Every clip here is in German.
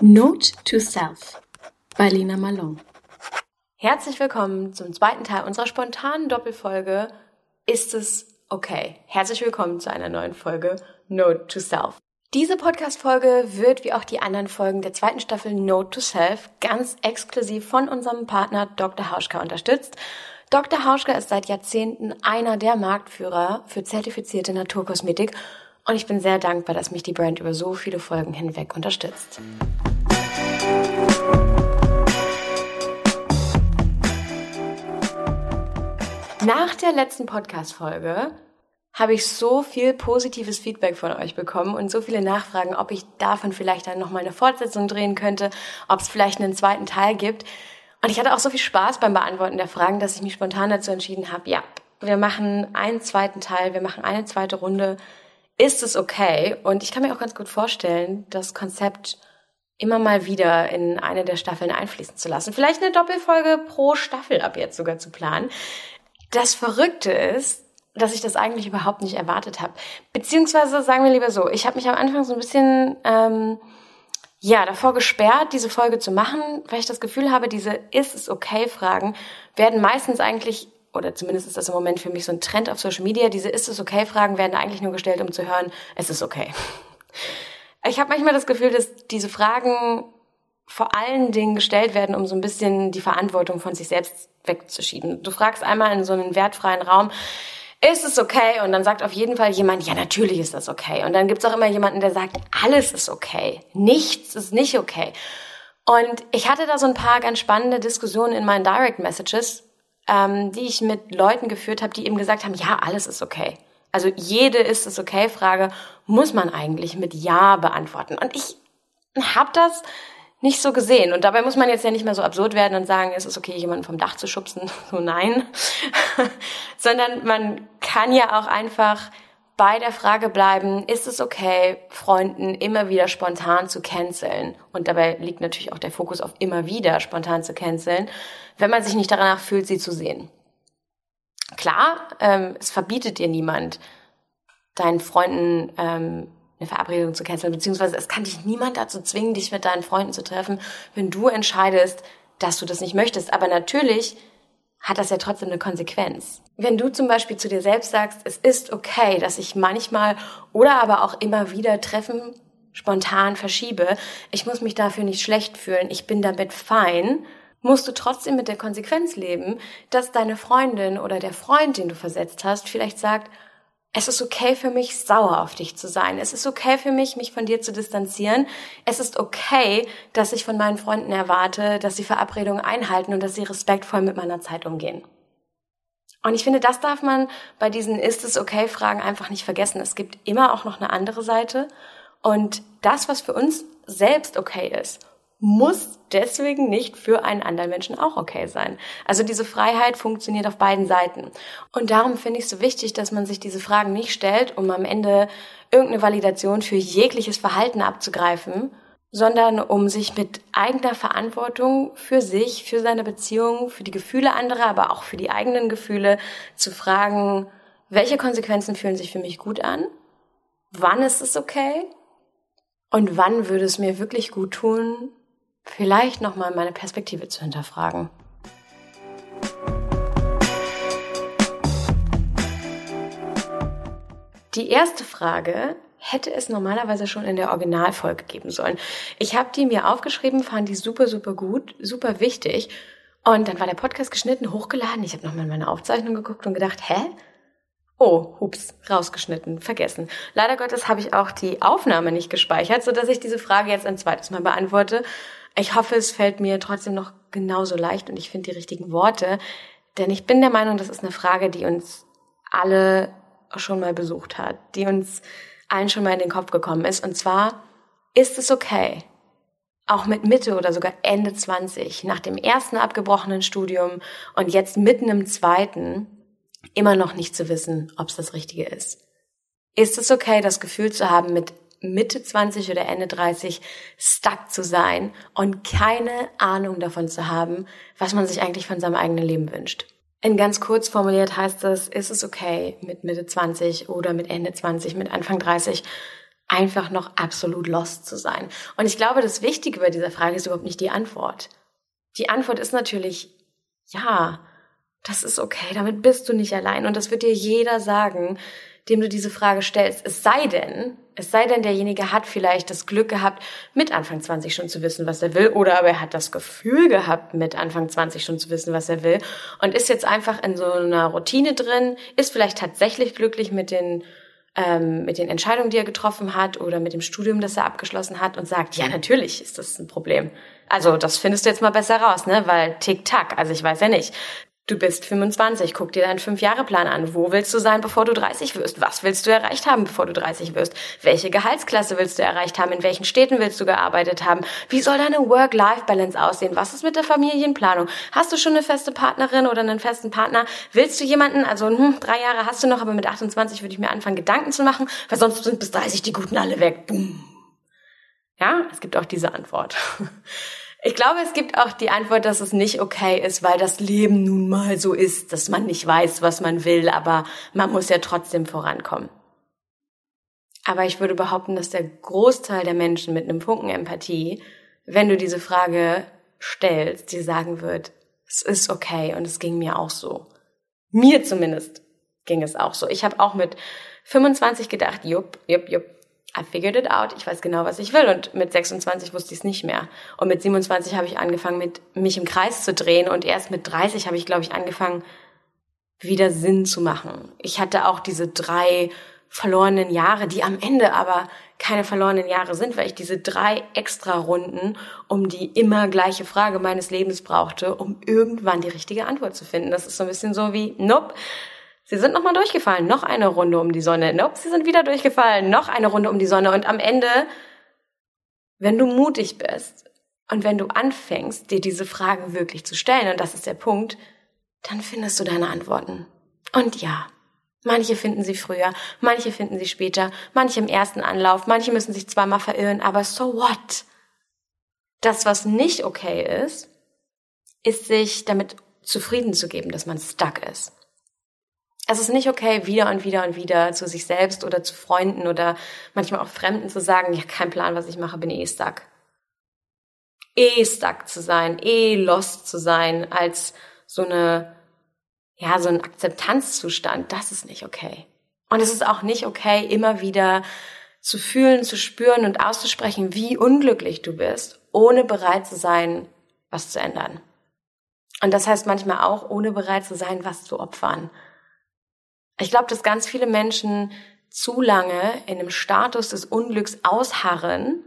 Note to Self bei Lina Malone. Herzlich willkommen zum zweiten Teil unserer spontanen Doppelfolge Ist es okay? Herzlich willkommen zu einer neuen Folge Note to Self. Diese Podcast-Folge wird wie auch die anderen Folgen der zweiten Staffel Note to Self ganz exklusiv von unserem Partner Dr. Hauschka unterstützt. Dr. Hauschka ist seit Jahrzehnten einer der Marktführer für zertifizierte Naturkosmetik und ich bin sehr dankbar, dass mich die Brand über so viele Folgen hinweg unterstützt. Nach der letzten Podcast-Folge habe ich so viel positives Feedback von euch bekommen und so viele Nachfragen, ob ich davon vielleicht dann nochmal eine Fortsetzung drehen könnte, ob es vielleicht einen zweiten Teil gibt. Und ich hatte auch so viel Spaß beim Beantworten der Fragen, dass ich mich spontan dazu entschieden habe, ja, wir machen einen zweiten Teil, wir machen eine zweite Runde. Ist es okay? Und ich kann mir auch ganz gut vorstellen, das Konzept immer mal wieder in eine der Staffeln einfließen zu lassen. Vielleicht eine Doppelfolge pro Staffel ab jetzt sogar zu planen. Das Verrückte ist, dass ich das eigentlich überhaupt nicht erwartet habe. Beziehungsweise sagen wir lieber so, ich habe mich am Anfang so ein bisschen ähm, ja davor gesperrt, diese Folge zu machen, weil ich das Gefühl habe, diese ist es okay Fragen werden meistens eigentlich oder zumindest ist das im Moment für mich so ein Trend auf Social Media. Diese ist es okay Fragen werden eigentlich nur gestellt, um zu hören, es ist okay. Ich habe manchmal das Gefühl, dass diese Fragen vor allen Dingen gestellt werden, um so ein bisschen die Verantwortung von sich selbst wegzuschieben. Du fragst einmal in so einen wertfreien Raum, ist es okay? Und dann sagt auf jeden Fall jemand, ja, natürlich ist das okay. Und dann gibt's auch immer jemanden, der sagt, alles ist okay. Nichts ist nicht okay. Und ich hatte da so ein paar ganz spannende Diskussionen in meinen Direct Messages, ähm, die ich mit Leuten geführt habe, die eben gesagt haben, ja, alles ist okay. Also jede ist es okay Frage muss man eigentlich mit Ja beantworten. Und ich habe das nicht so gesehen. Und dabei muss man jetzt ja nicht mehr so absurd werden und sagen, es ist okay, jemanden vom Dach zu schubsen. So nein. Sondern man kann ja auch einfach bei der Frage bleiben, ist es okay, Freunden immer wieder spontan zu canceln? Und dabei liegt natürlich auch der Fokus auf immer wieder spontan zu canceln, wenn man sich nicht danach fühlt, sie zu sehen. Klar, ähm, es verbietet dir niemand, deinen Freunden ähm, eine Verabredung zu canceln, beziehungsweise es kann dich niemand dazu zwingen, dich mit deinen Freunden zu treffen, wenn du entscheidest, dass du das nicht möchtest. Aber natürlich hat das ja trotzdem eine Konsequenz. Wenn du zum Beispiel zu dir selbst sagst, es ist okay, dass ich manchmal oder aber auch immer wieder Treffen spontan verschiebe, ich muss mich dafür nicht schlecht fühlen, ich bin damit fein, musst du trotzdem mit der Konsequenz leben, dass deine Freundin oder der Freund, den du versetzt hast, vielleicht sagt, es ist okay für mich, sauer auf dich zu sein. Es ist okay für mich, mich von dir zu distanzieren. Es ist okay, dass ich von meinen Freunden erwarte, dass sie Verabredungen einhalten und dass sie respektvoll mit meiner Zeit umgehen. Und ich finde, das darf man bei diesen Ist es okay Fragen einfach nicht vergessen. Es gibt immer auch noch eine andere Seite. Und das, was für uns selbst okay ist muss deswegen nicht für einen anderen Menschen auch okay sein. Also diese Freiheit funktioniert auf beiden Seiten. Und darum finde ich es so wichtig, dass man sich diese Fragen nicht stellt, um am Ende irgendeine Validation für jegliches Verhalten abzugreifen, sondern um sich mit eigener Verantwortung für sich, für seine Beziehung, für die Gefühle anderer, aber auch für die eigenen Gefühle zu fragen, welche Konsequenzen fühlen sich für mich gut an? Wann ist es okay? Und wann würde es mir wirklich gut tun, vielleicht nochmal meine Perspektive zu hinterfragen. Die erste Frage hätte es normalerweise schon in der Originalfolge geben sollen. Ich habe die mir aufgeschrieben, fand die super, super gut, super wichtig. Und dann war der Podcast geschnitten, hochgeladen. Ich habe nochmal in meine Aufzeichnung geguckt und gedacht, hä? Oh, hups, rausgeschnitten, vergessen. Leider Gottes habe ich auch die Aufnahme nicht gespeichert, so dass ich diese Frage jetzt ein zweites Mal beantworte ich hoffe, es fällt mir trotzdem noch genauso leicht und ich finde die richtigen Worte, denn ich bin der Meinung, das ist eine Frage, die uns alle schon mal besucht hat, die uns allen schon mal in den Kopf gekommen ist. Und zwar, ist es okay, auch mit Mitte oder sogar Ende 20, nach dem ersten abgebrochenen Studium und jetzt mitten im zweiten, immer noch nicht zu wissen, ob es das Richtige ist? Ist es okay, das Gefühl zu haben, mit Mitte 20 oder Ende 30 stuck zu sein und keine Ahnung davon zu haben, was man sich eigentlich von seinem eigenen Leben wünscht. In ganz kurz formuliert heißt es, ist es okay, mit Mitte 20 oder mit Ende 20, mit Anfang 30 einfach noch absolut lost zu sein? Und ich glaube, das Wichtige bei dieser Frage ist überhaupt nicht die Antwort. Die Antwort ist natürlich, ja, das ist okay, damit bist du nicht allein. Und das wird dir jeder sagen, dem du diese Frage stellst. Es sei denn, es sei denn, derjenige hat vielleicht das Glück gehabt, mit Anfang 20 schon zu wissen, was er will, oder aber er hat das Gefühl gehabt, mit Anfang 20 schon zu wissen, was er will, und ist jetzt einfach in so einer Routine drin, ist vielleicht tatsächlich glücklich mit den ähm, mit den Entscheidungen, die er getroffen hat oder mit dem Studium, das er abgeschlossen hat und sagt, ja, natürlich ist das ein Problem. Also das findest du jetzt mal besser raus, ne? Weil tick-tack, also ich weiß ja nicht. Du bist 25, guck dir deinen Fünf-Jahre-Plan an. Wo willst du sein, bevor du 30 wirst? Was willst du erreicht haben, bevor du 30 wirst? Welche Gehaltsklasse willst du erreicht haben? In welchen Städten willst du gearbeitet haben? Wie soll deine Work-Life-Balance aussehen? Was ist mit der Familienplanung? Hast du schon eine feste Partnerin oder einen festen Partner? Willst du jemanden, also hm, drei Jahre hast du noch, aber mit 28 würde ich mir anfangen, Gedanken zu machen, weil sonst sind bis 30 die Guten alle weg. Boom. Ja, es gibt auch diese Antwort. Ich glaube, es gibt auch die Antwort, dass es nicht okay ist, weil das Leben nun mal so ist, dass man nicht weiß, was man will, aber man muss ja trotzdem vorankommen. Aber ich würde behaupten, dass der Großteil der Menschen mit einem Funken Empathie, wenn du diese Frage stellst, dir sagen wird, es ist okay und es ging mir auch so. Mir zumindest ging es auch so. Ich habe auch mit 25 gedacht, jupp, jupp, jupp, I figured it out, ich weiß genau, was ich will. Und mit 26 wusste ich es nicht mehr. Und mit 27 habe ich angefangen, mit mich im Kreis zu drehen. Und erst mit 30 habe ich, glaube ich, angefangen, wieder Sinn zu machen. Ich hatte auch diese drei verlorenen Jahre, die am Ende aber keine verlorenen Jahre sind, weil ich diese drei extra Runden um die immer gleiche Frage meines Lebens brauchte, um irgendwann die richtige Antwort zu finden. Das ist so ein bisschen so wie, nope, Sie sind nochmal durchgefallen, noch eine Runde um die Sonne. Nope, sie sind wieder durchgefallen, noch eine Runde um die Sonne. Und am Ende, wenn du mutig bist und wenn du anfängst, dir diese Fragen wirklich zu stellen, und das ist der Punkt, dann findest du deine Antworten. Und ja, manche finden sie früher, manche finden sie später, manche im ersten Anlauf, manche müssen sich zweimal verirren, aber so what? Das, was nicht okay ist, ist sich damit zufrieden zu geben, dass man stuck ist es ist nicht okay, wieder und wieder und wieder zu sich selbst oder zu Freunden oder manchmal auch Fremden zu sagen, ja, kein Plan, was ich mache, bin eh stuck. Eh stuck zu sein, eh lost zu sein, als so eine, ja, so ein Akzeptanzzustand, das ist nicht okay. Und es ist auch nicht okay, immer wieder zu fühlen, zu spüren und auszusprechen, wie unglücklich du bist, ohne bereit zu sein, was zu ändern. Und das heißt manchmal auch, ohne bereit zu sein, was zu opfern ich glaube, dass ganz viele Menschen zu lange in einem Status des Unglücks ausharren,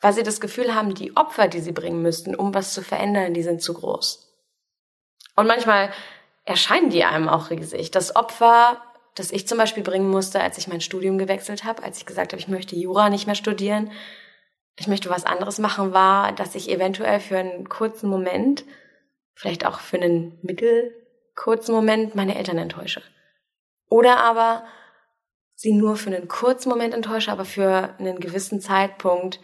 weil sie das Gefühl haben, die Opfer, die sie bringen müssten, um was zu verändern, die sind zu groß. Und manchmal erscheinen die einem auch riesig. Das Opfer, das ich zum Beispiel bringen musste, als ich mein Studium gewechselt habe, als ich gesagt habe, ich möchte Jura nicht mehr studieren, ich möchte was anderes machen, war, dass ich eventuell für einen kurzen Moment, vielleicht auch für einen mittelkurzen Moment, meine Eltern enttäusche. Oder aber sie nur für einen kurzen Moment enttäusche, aber für einen gewissen Zeitpunkt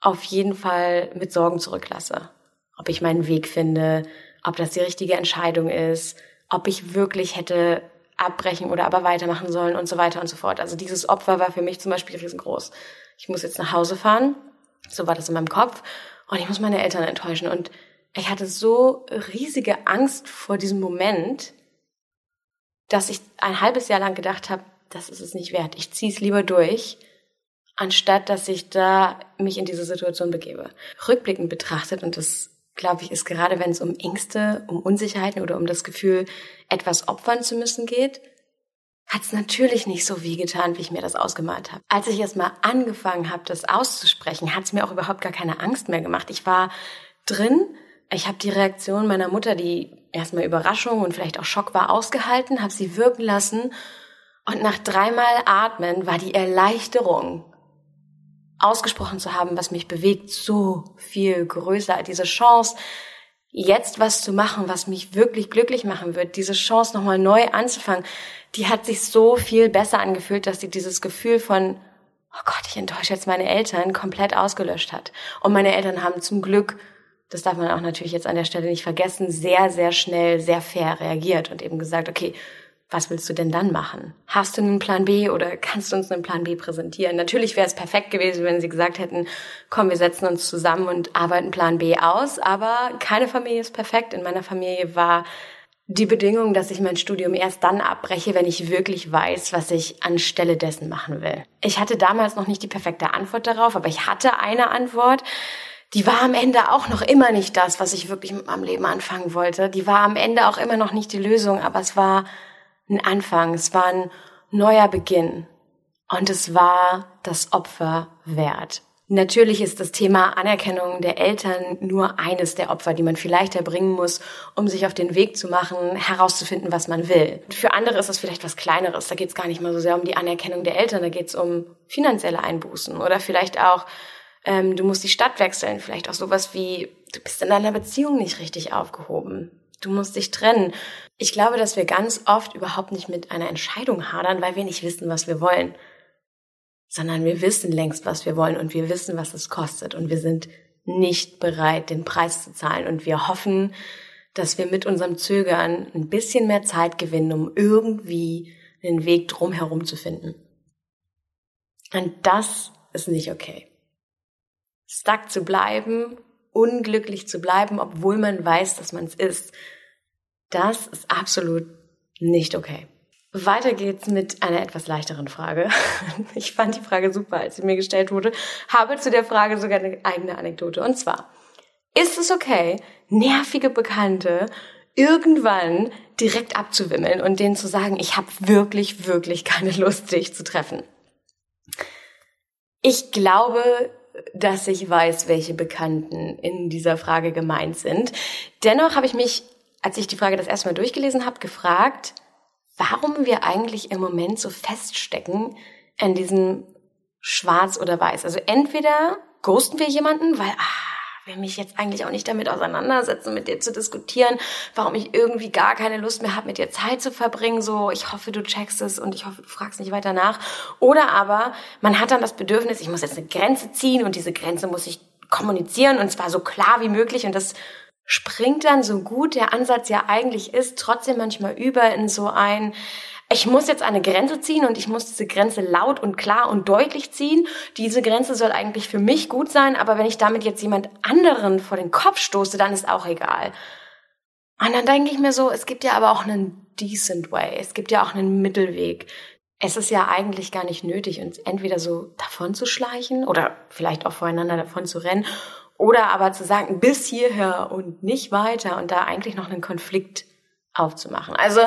auf jeden Fall mit Sorgen zurücklasse. Ob ich meinen Weg finde, ob das die richtige Entscheidung ist, ob ich wirklich hätte abbrechen oder aber weitermachen sollen und so weiter und so fort. Also dieses Opfer war für mich zum Beispiel riesengroß. Ich muss jetzt nach Hause fahren, so war das in meinem Kopf, und ich muss meine Eltern enttäuschen. Und ich hatte so riesige Angst vor diesem Moment, dass ich ein halbes Jahr lang gedacht habe, das ist es nicht wert. Ich ziehe es lieber durch, anstatt dass ich da mich in diese Situation begebe. Rückblickend betrachtet, und das glaube ich ist gerade, wenn es um Ängste, um Unsicherheiten oder um das Gefühl, etwas opfern zu müssen geht, hat es natürlich nicht so wie getan, wie ich mir das ausgemalt habe. Als ich erst mal angefangen habe, das auszusprechen, hat es mir auch überhaupt gar keine Angst mehr gemacht. Ich war drin, ich habe die Reaktion meiner Mutter, die erstmal Überraschung und vielleicht auch Schock war, ausgehalten, habe sie wirken lassen und nach dreimal Atmen war die Erleichterung, ausgesprochen zu haben, was mich bewegt, so viel größer. Diese Chance, jetzt was zu machen, was mich wirklich glücklich machen wird, diese Chance nochmal neu anzufangen, die hat sich so viel besser angefühlt, dass sie dieses Gefühl von, oh Gott, ich enttäusche jetzt meine Eltern, komplett ausgelöscht hat. Und meine Eltern haben zum Glück das darf man auch natürlich jetzt an der Stelle nicht vergessen, sehr, sehr schnell, sehr fair reagiert und eben gesagt, okay, was willst du denn dann machen? Hast du einen Plan B oder kannst du uns einen Plan B präsentieren? Natürlich wäre es perfekt gewesen, wenn sie gesagt hätten, komm, wir setzen uns zusammen und arbeiten Plan B aus, aber keine Familie ist perfekt. In meiner Familie war die Bedingung, dass ich mein Studium erst dann abbreche, wenn ich wirklich weiß, was ich anstelle dessen machen will. Ich hatte damals noch nicht die perfekte Antwort darauf, aber ich hatte eine Antwort. Die war am Ende auch noch immer nicht das, was ich wirklich mit meinem Leben anfangen wollte. Die war am Ende auch immer noch nicht die Lösung, aber es war ein Anfang, es war ein neuer Beginn und es war das Opfer wert. Natürlich ist das Thema Anerkennung der Eltern nur eines der Opfer, die man vielleicht erbringen muss, um sich auf den Weg zu machen, herauszufinden, was man will. Für andere ist es vielleicht was Kleineres. Da geht es gar nicht mal so sehr um die Anerkennung der Eltern, da geht es um finanzielle Einbußen oder vielleicht auch, ähm, du musst die Stadt wechseln, vielleicht auch sowas wie, du bist in deiner Beziehung nicht richtig aufgehoben. Du musst dich trennen. Ich glaube, dass wir ganz oft überhaupt nicht mit einer Entscheidung hadern, weil wir nicht wissen, was wir wollen. Sondern wir wissen längst, was wir wollen und wir wissen, was es kostet und wir sind nicht bereit, den Preis zu zahlen und wir hoffen, dass wir mit unserem Zögern ein bisschen mehr Zeit gewinnen, um irgendwie einen Weg drumherum zu finden. Und das ist nicht okay. Stuck zu bleiben unglücklich zu bleiben, obwohl man weiß, dass man es ist. Das ist absolut nicht okay. Weiter geht's mit einer etwas leichteren Frage. Ich fand die Frage super, als sie mir gestellt wurde. Habe zu der Frage sogar eine eigene Anekdote. Und zwar, ist es okay, nervige Bekannte irgendwann direkt abzuwimmeln und denen zu sagen, ich habe wirklich, wirklich keine Lust, dich zu treffen? Ich glaube, dass ich weiß, welche Bekannten in dieser Frage gemeint sind. Dennoch habe ich mich, als ich die Frage das erste Mal durchgelesen habe, gefragt, warum wir eigentlich im Moment so feststecken an diesem Schwarz oder Weiß. Also entweder ghosten wir jemanden, weil ah, will mich jetzt eigentlich auch nicht damit auseinandersetzen, mit dir zu diskutieren, warum ich irgendwie gar keine Lust mehr habe, mit dir Zeit zu verbringen. So, ich hoffe, du checkst es und ich hoffe, du fragst nicht weiter nach. Oder aber man hat dann das Bedürfnis, ich muss jetzt eine Grenze ziehen und diese Grenze muss ich kommunizieren und zwar so klar wie möglich und das springt dann so gut der Ansatz ja eigentlich ist, trotzdem manchmal über in so ein, ich muss jetzt eine Grenze ziehen und ich muss diese Grenze laut und klar und deutlich ziehen. Diese Grenze soll eigentlich für mich gut sein, aber wenn ich damit jetzt jemand anderen vor den Kopf stoße, dann ist auch egal. Und dann denke ich mir so, es gibt ja aber auch einen decent way. Es gibt ja auch einen Mittelweg. Es ist ja eigentlich gar nicht nötig, uns entweder so davon zu schleichen oder vielleicht auch voreinander davon zu rennen oder aber zu sagen, bis hierher und nicht weiter und da eigentlich noch einen Konflikt aufzumachen. Also,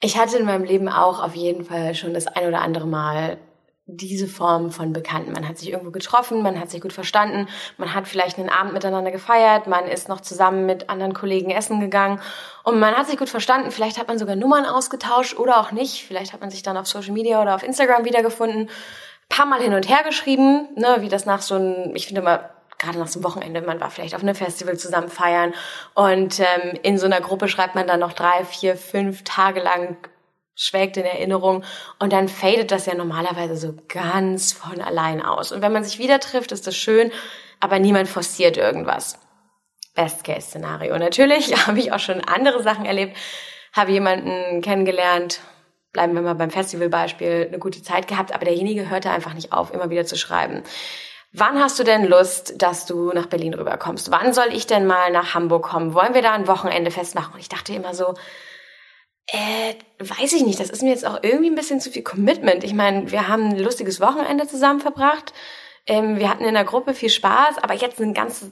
ich hatte in meinem Leben auch auf jeden Fall schon das ein oder andere Mal diese Form von Bekannten. Man hat sich irgendwo getroffen, man hat sich gut verstanden, man hat vielleicht einen Abend miteinander gefeiert, man ist noch zusammen mit anderen Kollegen essen gegangen und man hat sich gut verstanden. Vielleicht hat man sogar Nummern ausgetauscht oder auch nicht. Vielleicht hat man sich dann auf Social Media oder auf Instagram wiedergefunden, paar Mal hin und her geschrieben, ne, wie das nach so einem, ich finde mal, gerade nach einem Wochenende, man war vielleicht auf einem Festival zusammen feiern und ähm, in so einer Gruppe schreibt man dann noch drei, vier, fünf Tage lang schwelgt in Erinnerung und dann fadet das ja normalerweise so ganz von allein aus. Und wenn man sich wieder trifft, ist das schön, aber niemand forciert irgendwas. Best-Case-Szenario. Natürlich habe ich auch schon andere Sachen erlebt, habe jemanden kennengelernt, bleiben wir mal beim Festivalbeispiel, eine gute Zeit gehabt, aber derjenige hörte einfach nicht auf, immer wieder zu schreiben. Wann hast du denn Lust, dass du nach Berlin rüberkommst? Wann soll ich denn mal nach Hamburg kommen? Wollen wir da ein Wochenende festmachen? Und ich dachte immer so, äh, weiß ich nicht, das ist mir jetzt auch irgendwie ein bisschen zu viel Commitment. Ich meine, wir haben ein lustiges Wochenende zusammen verbracht. Ähm, wir hatten in der Gruppe viel Spaß, aber jetzt einen ganzen,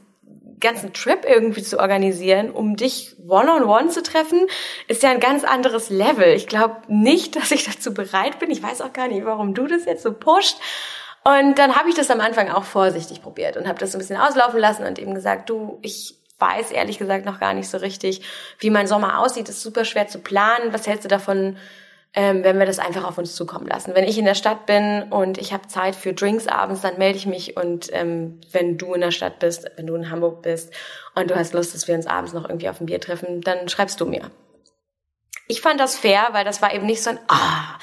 ganzen Trip irgendwie zu organisieren, um dich one-on-one -on -one zu treffen, ist ja ein ganz anderes Level. Ich glaube nicht, dass ich dazu bereit bin. Ich weiß auch gar nicht, warum du das jetzt so pusht. Und dann habe ich das am Anfang auch vorsichtig probiert und habe das ein bisschen auslaufen lassen und eben gesagt, du, ich weiß ehrlich gesagt noch gar nicht so richtig, wie mein Sommer aussieht. Das ist super schwer zu planen. Was hältst du davon, ähm, wenn wir das einfach auf uns zukommen lassen? Wenn ich in der Stadt bin und ich habe Zeit für Drinks abends, dann melde ich mich. Und ähm, wenn du in der Stadt bist, wenn du in Hamburg bist und du hast Lust, dass wir uns abends noch irgendwie auf ein Bier treffen, dann schreibst du mir. Ich fand das fair, weil das war eben nicht so ein, ah,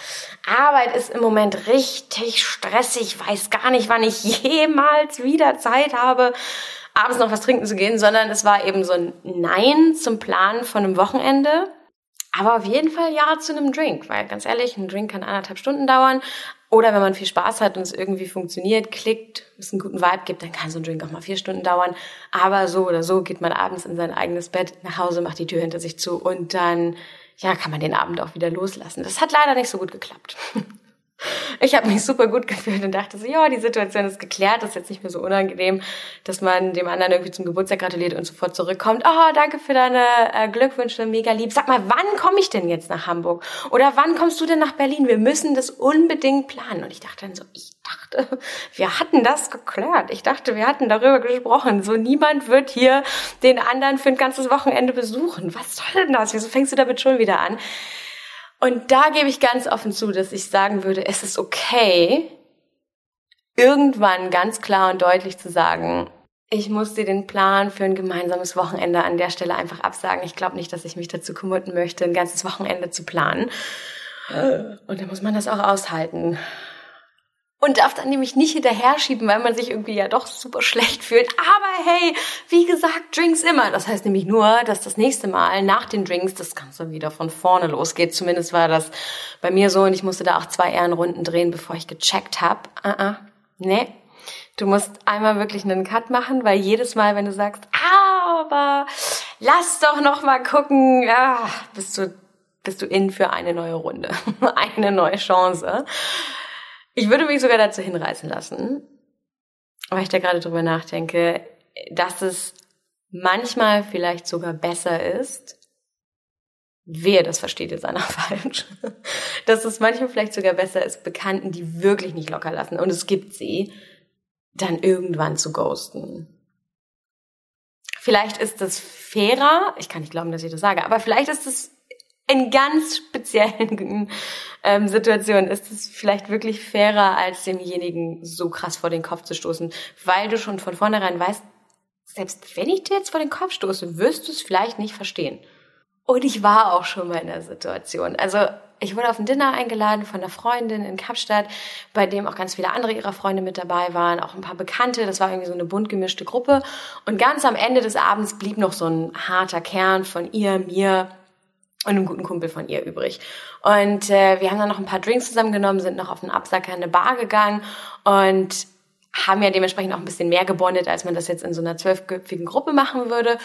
Arbeit ist im Moment richtig stressig, weiß gar nicht, wann ich jemals wieder Zeit habe. abends noch was trinken zu gehen, sondern es war eben so ein Nein zum Plan von einem Wochenende. Aber auf jeden Fall ja zu einem Drink, weil ganz ehrlich, ein Drink kann anderthalb Stunden dauern. Oder wenn man viel Spaß hat und es irgendwie funktioniert, klickt, es einen guten Vibe gibt, dann kann so ein Drink auch mal vier Stunden dauern. Aber so oder so geht man abends in sein eigenes Bett nach Hause, macht die Tür hinter sich zu und dann, ja, kann man den Abend auch wieder loslassen. Das hat leider nicht so gut geklappt. Ich habe mich super gut gefühlt und dachte so, ja, die Situation ist geklärt, das ist jetzt nicht mehr so unangenehm, dass man dem anderen irgendwie zum Geburtstag gratuliert und sofort zurückkommt. Oh, danke für deine äh, Glückwünsche, mega lieb. Sag mal, wann komme ich denn jetzt nach Hamburg? Oder wann kommst du denn nach Berlin? Wir müssen das unbedingt planen. Und ich dachte dann so, ich dachte, wir hatten das geklärt. Ich dachte, wir hatten darüber gesprochen. So, niemand wird hier den anderen für ein ganzes Wochenende besuchen. Was soll denn das? Wieso fängst du damit schon wieder an? Und da gebe ich ganz offen zu, dass ich sagen würde, es ist okay, irgendwann ganz klar und deutlich zu sagen, ich muss dir den Plan für ein gemeinsames Wochenende an der Stelle einfach absagen. Ich glaube nicht, dass ich mich dazu committen möchte, ein ganzes Wochenende zu planen. Und dann muss man das auch aushalten und darf dann nämlich nicht hinterher schieben, weil man sich irgendwie ja doch super schlecht fühlt. Aber hey, wie gesagt, Drinks immer. Das heißt nämlich nur, dass das nächste Mal nach den Drinks das Ganze wieder von vorne losgeht. Zumindest war das bei mir so und ich musste da auch zwei Ehrenrunden drehen, bevor ich gecheckt habe. Uh -uh. Nee. Du musst einmal wirklich einen Cut machen, weil jedes Mal, wenn du sagst, aber lass doch noch mal gucken, ja, bist du bist du in für eine neue Runde, eine neue Chance. Ich würde mich sogar dazu hinreißen lassen, weil ich da gerade drüber nachdenke, dass es manchmal vielleicht sogar besser ist, wer das versteht jetzt einer falsch, dass es manchmal vielleicht sogar besser ist, Bekannten, die wirklich nicht locker lassen, und es gibt sie, dann irgendwann zu ghosten. Vielleicht ist das fairer, ich kann nicht glauben, dass ich das sage, aber vielleicht ist es in ganz speziellen ähm, Situationen ist es vielleicht wirklich fairer, als demjenigen so krass vor den Kopf zu stoßen, weil du schon von vornherein weißt, selbst wenn ich dir jetzt vor den Kopf stoße, wirst du es vielleicht nicht verstehen. Und ich war auch schon mal in der Situation. Also ich wurde auf ein Dinner eingeladen von einer Freundin in Kapstadt, bei dem auch ganz viele andere ihrer Freunde mit dabei waren, auch ein paar Bekannte. Das war irgendwie so eine bunt gemischte Gruppe. Und ganz am Ende des Abends blieb noch so ein harter Kern von ihr, mir und einem guten Kumpel von ihr übrig. Und äh, wir haben dann noch ein paar Drinks zusammengenommen, sind noch auf einen Absacker in eine Bar gegangen und haben ja dementsprechend auch ein bisschen mehr gebondet, als man das jetzt in so einer zwölfköpfigen Gruppe machen würde.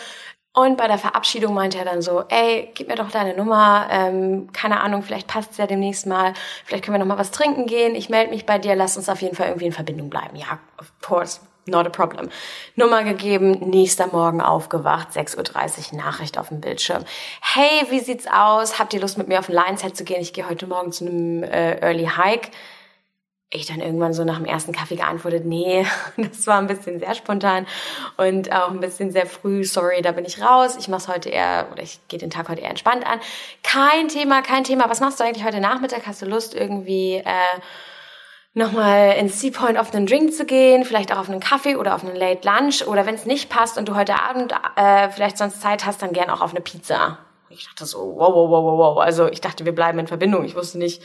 Und bei der Verabschiedung meinte er dann so, ey, gib mir doch deine Nummer, ähm, keine Ahnung, vielleicht passt es ja demnächst mal, vielleicht können wir noch mal was trinken gehen, ich melde mich bei dir, lass uns auf jeden Fall irgendwie in Verbindung bleiben. Ja, of course, not a problem. Nummer gegeben, nächster Morgen aufgewacht, 6.30 Uhr, Nachricht auf dem Bildschirm. Hey, wie sieht's aus? Habt ihr Lust mit mir auf ein Lionshead zu gehen? Ich gehe heute Morgen zu einem äh, Early Hike. Ich dann irgendwann so nach dem ersten Kaffee geantwortet, nee, das war ein bisschen sehr spontan und auch ein bisschen sehr früh, sorry, da bin ich raus. Ich mach's heute eher, oder ich gehe den Tag heute eher entspannt an. Kein Thema, kein Thema. Was machst du eigentlich heute Nachmittag? Hast du Lust irgendwie... Äh, nochmal ins Sea Point auf einen Drink zu gehen, vielleicht auch auf einen Kaffee oder auf einen Late Lunch oder wenn es nicht passt und du heute Abend äh, vielleicht sonst Zeit hast, dann gern auch auf eine Pizza. Ich dachte so, wow, wow, wow, wow, wow. Also ich dachte, wir bleiben in Verbindung. Ich wusste nicht,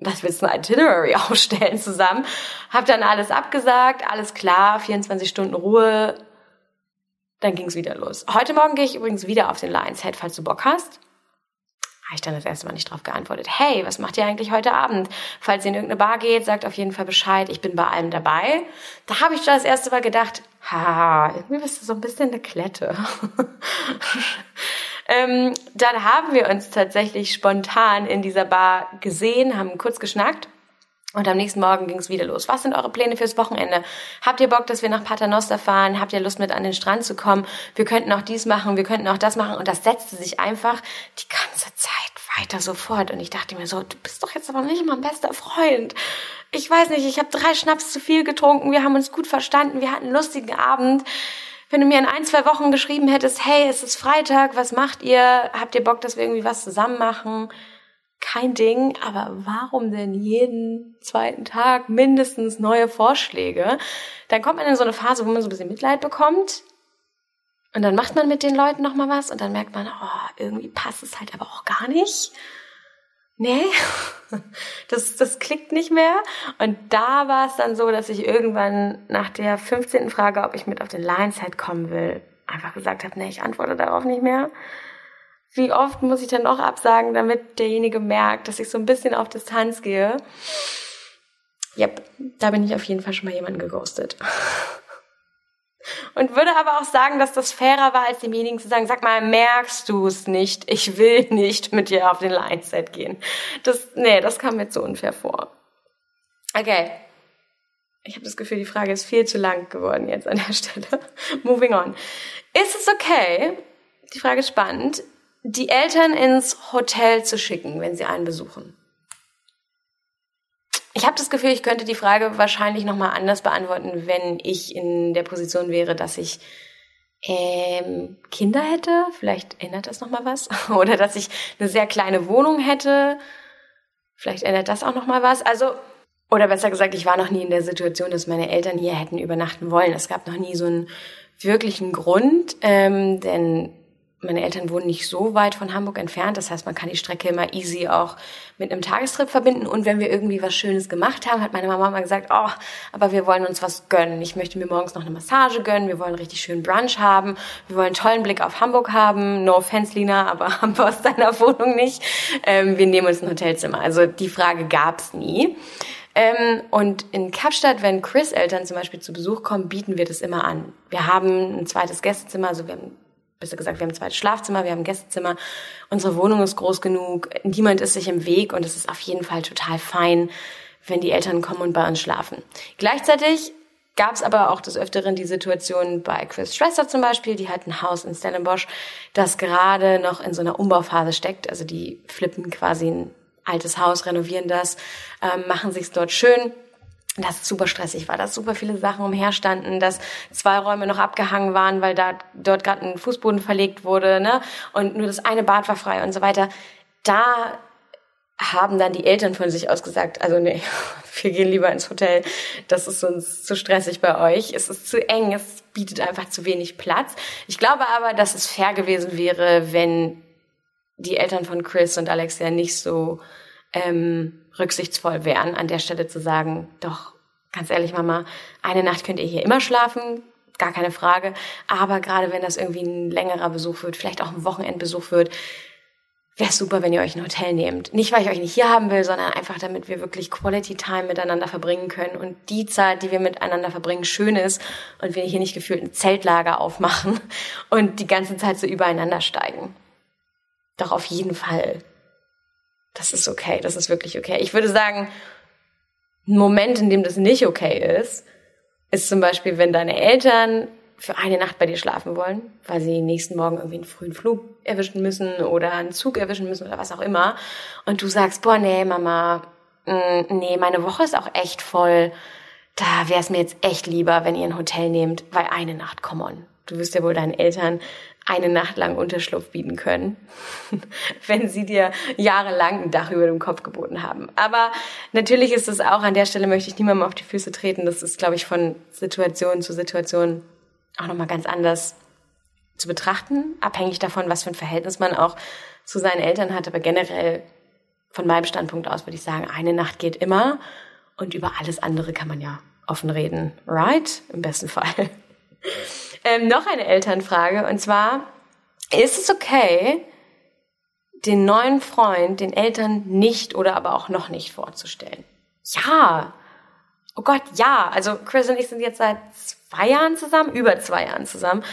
dass wir jetzt ein Itinerary aufstellen zusammen. Hab dann alles abgesagt, alles klar, 24 Stunden Ruhe. Dann ging's wieder los. Heute Morgen gehe ich übrigens wieder auf den Lions Head, falls du Bock hast habe ich dann das erste Mal nicht drauf geantwortet. Hey, was macht ihr eigentlich heute Abend? Falls ihr in irgendeine Bar geht, sagt auf jeden Fall Bescheid. Ich bin bei allem dabei. Da habe ich das erste Mal gedacht, ha, irgendwie bist du so ein bisschen eine Klette. ähm, dann haben wir uns tatsächlich spontan in dieser Bar gesehen, haben kurz geschnackt. Und am nächsten Morgen ging es wieder los. Was sind eure Pläne fürs Wochenende? Habt ihr Bock, dass wir nach Paternoster fahren? Habt ihr Lust, mit an den Strand zu kommen? Wir könnten auch dies machen, wir könnten auch das machen. Und das setzte sich einfach die ganze Zeit weiter so fort. Und ich dachte mir so, du bist doch jetzt aber nicht mein bester Freund. Ich weiß nicht, ich habe drei Schnaps zu viel getrunken, wir haben uns gut verstanden, wir hatten einen lustigen Abend. Wenn du mir in ein, zwei Wochen geschrieben hättest, hey, es ist Freitag, was macht ihr? Habt ihr Bock, dass wir irgendwie was zusammen machen? Kein Ding, aber warum denn jeden zweiten Tag mindestens neue Vorschläge? Dann kommt man in so eine Phase, wo man so ein bisschen Mitleid bekommt. Und dann macht man mit den Leuten nochmal was und dann merkt man, oh, irgendwie passt es halt aber auch gar nicht. Nee. Das, das klickt nicht mehr. Und da war es dann so, dass ich irgendwann nach der 15. Frage, ob ich mit auf den Lionshead kommen will, einfach gesagt habe, nee, ich antworte darauf nicht mehr. Wie oft muss ich dann noch absagen, damit derjenige merkt, dass ich so ein bisschen auf Distanz gehe? Yep, da bin ich auf jeden Fall schon mal jemanden geghostet. Und würde aber auch sagen, dass das fairer war, als demjenigen zu sagen, sag mal, merkst du es nicht? Ich will nicht mit dir auf den Line-Set gehen. Das, nee, das kam mir zu unfair vor. Okay. Ich habe das Gefühl, die Frage ist viel zu lang geworden jetzt an der Stelle. Moving on. Ist es okay, die Frage ist spannend, die Eltern ins Hotel zu schicken, wenn sie einen besuchen? Ich habe das Gefühl, ich könnte die Frage wahrscheinlich nochmal anders beantworten, wenn ich in der Position wäre, dass ich ähm, Kinder hätte. Vielleicht ändert das nochmal was. Oder dass ich eine sehr kleine Wohnung hätte. Vielleicht ändert das auch nochmal was. Also, oder besser gesagt, ich war noch nie in der Situation, dass meine Eltern hier hätten übernachten wollen. Es gab noch nie so einen wirklichen Grund, ähm, denn meine Eltern wohnen nicht so weit von Hamburg entfernt. Das heißt, man kann die Strecke immer easy auch mit einem Tagestrip verbinden. Und wenn wir irgendwie was Schönes gemacht haben, hat meine Mama mal gesagt, oh, aber wir wollen uns was gönnen. Ich möchte mir morgens noch eine Massage gönnen. Wir wollen richtig schönen Brunch haben. Wir wollen einen tollen Blick auf Hamburg haben. No offense, Lina, aber wir aus deiner Wohnung nicht. Ähm, wir nehmen uns ein Hotelzimmer. Also die Frage gab's nie. Ähm, und in Kapstadt, wenn Chris Eltern zum Beispiel zu Besuch kommen, bieten wir das immer an. Wir haben ein zweites Gästezimmer, also wir haben besser gesagt, wir haben ein zweites Schlafzimmer, wir haben ein Gästezimmer. Unsere Wohnung ist groß genug, niemand ist sich im Weg und es ist auf jeden Fall total fein, wenn die Eltern kommen und bei uns schlafen. Gleichzeitig gab es aber auch des Öfteren die Situation bei Chris Schwester zum Beispiel, die hat ein Haus in Stellenbosch, das gerade noch in so einer Umbauphase steckt. Also die flippen quasi ein altes Haus, renovieren das, ähm, machen sich's dort schön dass es super stressig war, dass super viele Sachen umherstanden, dass zwei Räume noch abgehangen waren, weil da dort gerade ein Fußboden verlegt wurde, ne? Und nur das eine Bad war frei und so weiter. Da haben dann die Eltern von sich aus gesagt, also nee, wir gehen lieber ins Hotel, das ist uns zu stressig bei euch, es ist zu eng, es bietet einfach zu wenig Platz. Ich glaube aber, dass es fair gewesen wäre, wenn die Eltern von Chris und Alexia nicht so ähm, rücksichtsvoll wären, an der Stelle zu sagen, doch, ganz ehrlich, Mama, eine Nacht könnt ihr hier immer schlafen, gar keine Frage. Aber gerade wenn das irgendwie ein längerer Besuch wird, vielleicht auch ein Wochenendbesuch wird, wäre super, wenn ihr euch ein Hotel nehmt. Nicht, weil ich euch nicht hier haben will, sondern einfach, damit wir wirklich Quality Time miteinander verbringen können und die Zeit, die wir miteinander verbringen, schön ist und wir hier nicht gefühlt ein Zeltlager aufmachen und die ganze Zeit so übereinander steigen. Doch auf jeden Fall das ist okay, das ist wirklich okay. Ich würde sagen, ein Moment, in dem das nicht okay ist, ist zum Beispiel, wenn deine Eltern für eine Nacht bei dir schlafen wollen, weil sie nächsten Morgen irgendwie einen frühen Flug erwischen müssen oder einen Zug erwischen müssen oder was auch immer. Und du sagst, boah, nee, Mama, mm, nee, meine Woche ist auch echt voll. Da wäre es mir jetzt echt lieber, wenn ihr ein Hotel nehmt, weil eine Nacht, come on. Du wirst ja wohl deinen Eltern eine Nacht lang Unterschlupf bieten können, wenn sie dir jahrelang ein Dach über dem Kopf geboten haben. Aber natürlich ist es auch, an der Stelle möchte ich niemandem auf die Füße treten. Das ist, glaube ich, von Situation zu Situation auch nochmal ganz anders zu betrachten, abhängig davon, was für ein Verhältnis man auch zu seinen Eltern hat. Aber generell von meinem Standpunkt aus würde ich sagen, eine Nacht geht immer und über alles andere kann man ja offen reden. Right? Im besten Fall. Ähm, noch eine Elternfrage und zwar, ist es okay, den neuen Freund den Eltern nicht oder aber auch noch nicht vorzustellen? Ja. Oh Gott, ja. Also Chris und ich sind jetzt seit zwei Jahren zusammen, über zwei Jahren zusammen.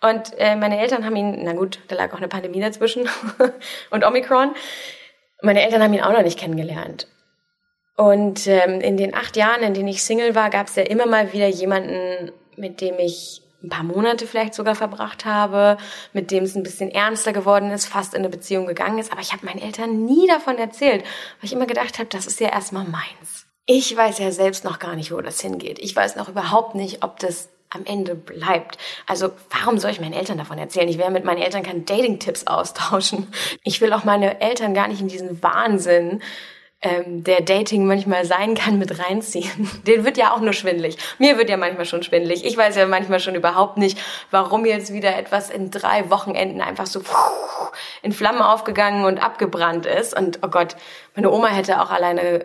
Und äh, meine Eltern haben ihn, na gut, da lag auch eine Pandemie dazwischen und Omikron. Meine Eltern haben ihn auch noch nicht kennengelernt. Und ähm, in den acht Jahren, in denen ich Single war, gab es ja immer mal wieder jemanden, mit dem ich ein paar Monate vielleicht sogar verbracht habe, mit dem es ein bisschen ernster geworden ist, fast in eine Beziehung gegangen ist. Aber ich habe meinen Eltern nie davon erzählt, weil ich immer gedacht habe, das ist ja erstmal meins. Ich weiß ja selbst noch gar nicht, wo das hingeht. Ich weiß noch überhaupt nicht, ob das am Ende bleibt. Also warum soll ich meinen Eltern davon erzählen? Ich werde mit meinen Eltern keine Dating-Tipps austauschen. Ich will auch meine Eltern gar nicht in diesen Wahnsinn ähm, der Dating manchmal sein kann, mit reinziehen. Den wird ja auch nur schwindlig. Mir wird ja manchmal schon schwindlig. Ich weiß ja manchmal schon überhaupt nicht, warum jetzt wieder etwas in drei Wochenenden einfach so in Flammen aufgegangen und abgebrannt ist. Und oh Gott, meine Oma hätte auch alleine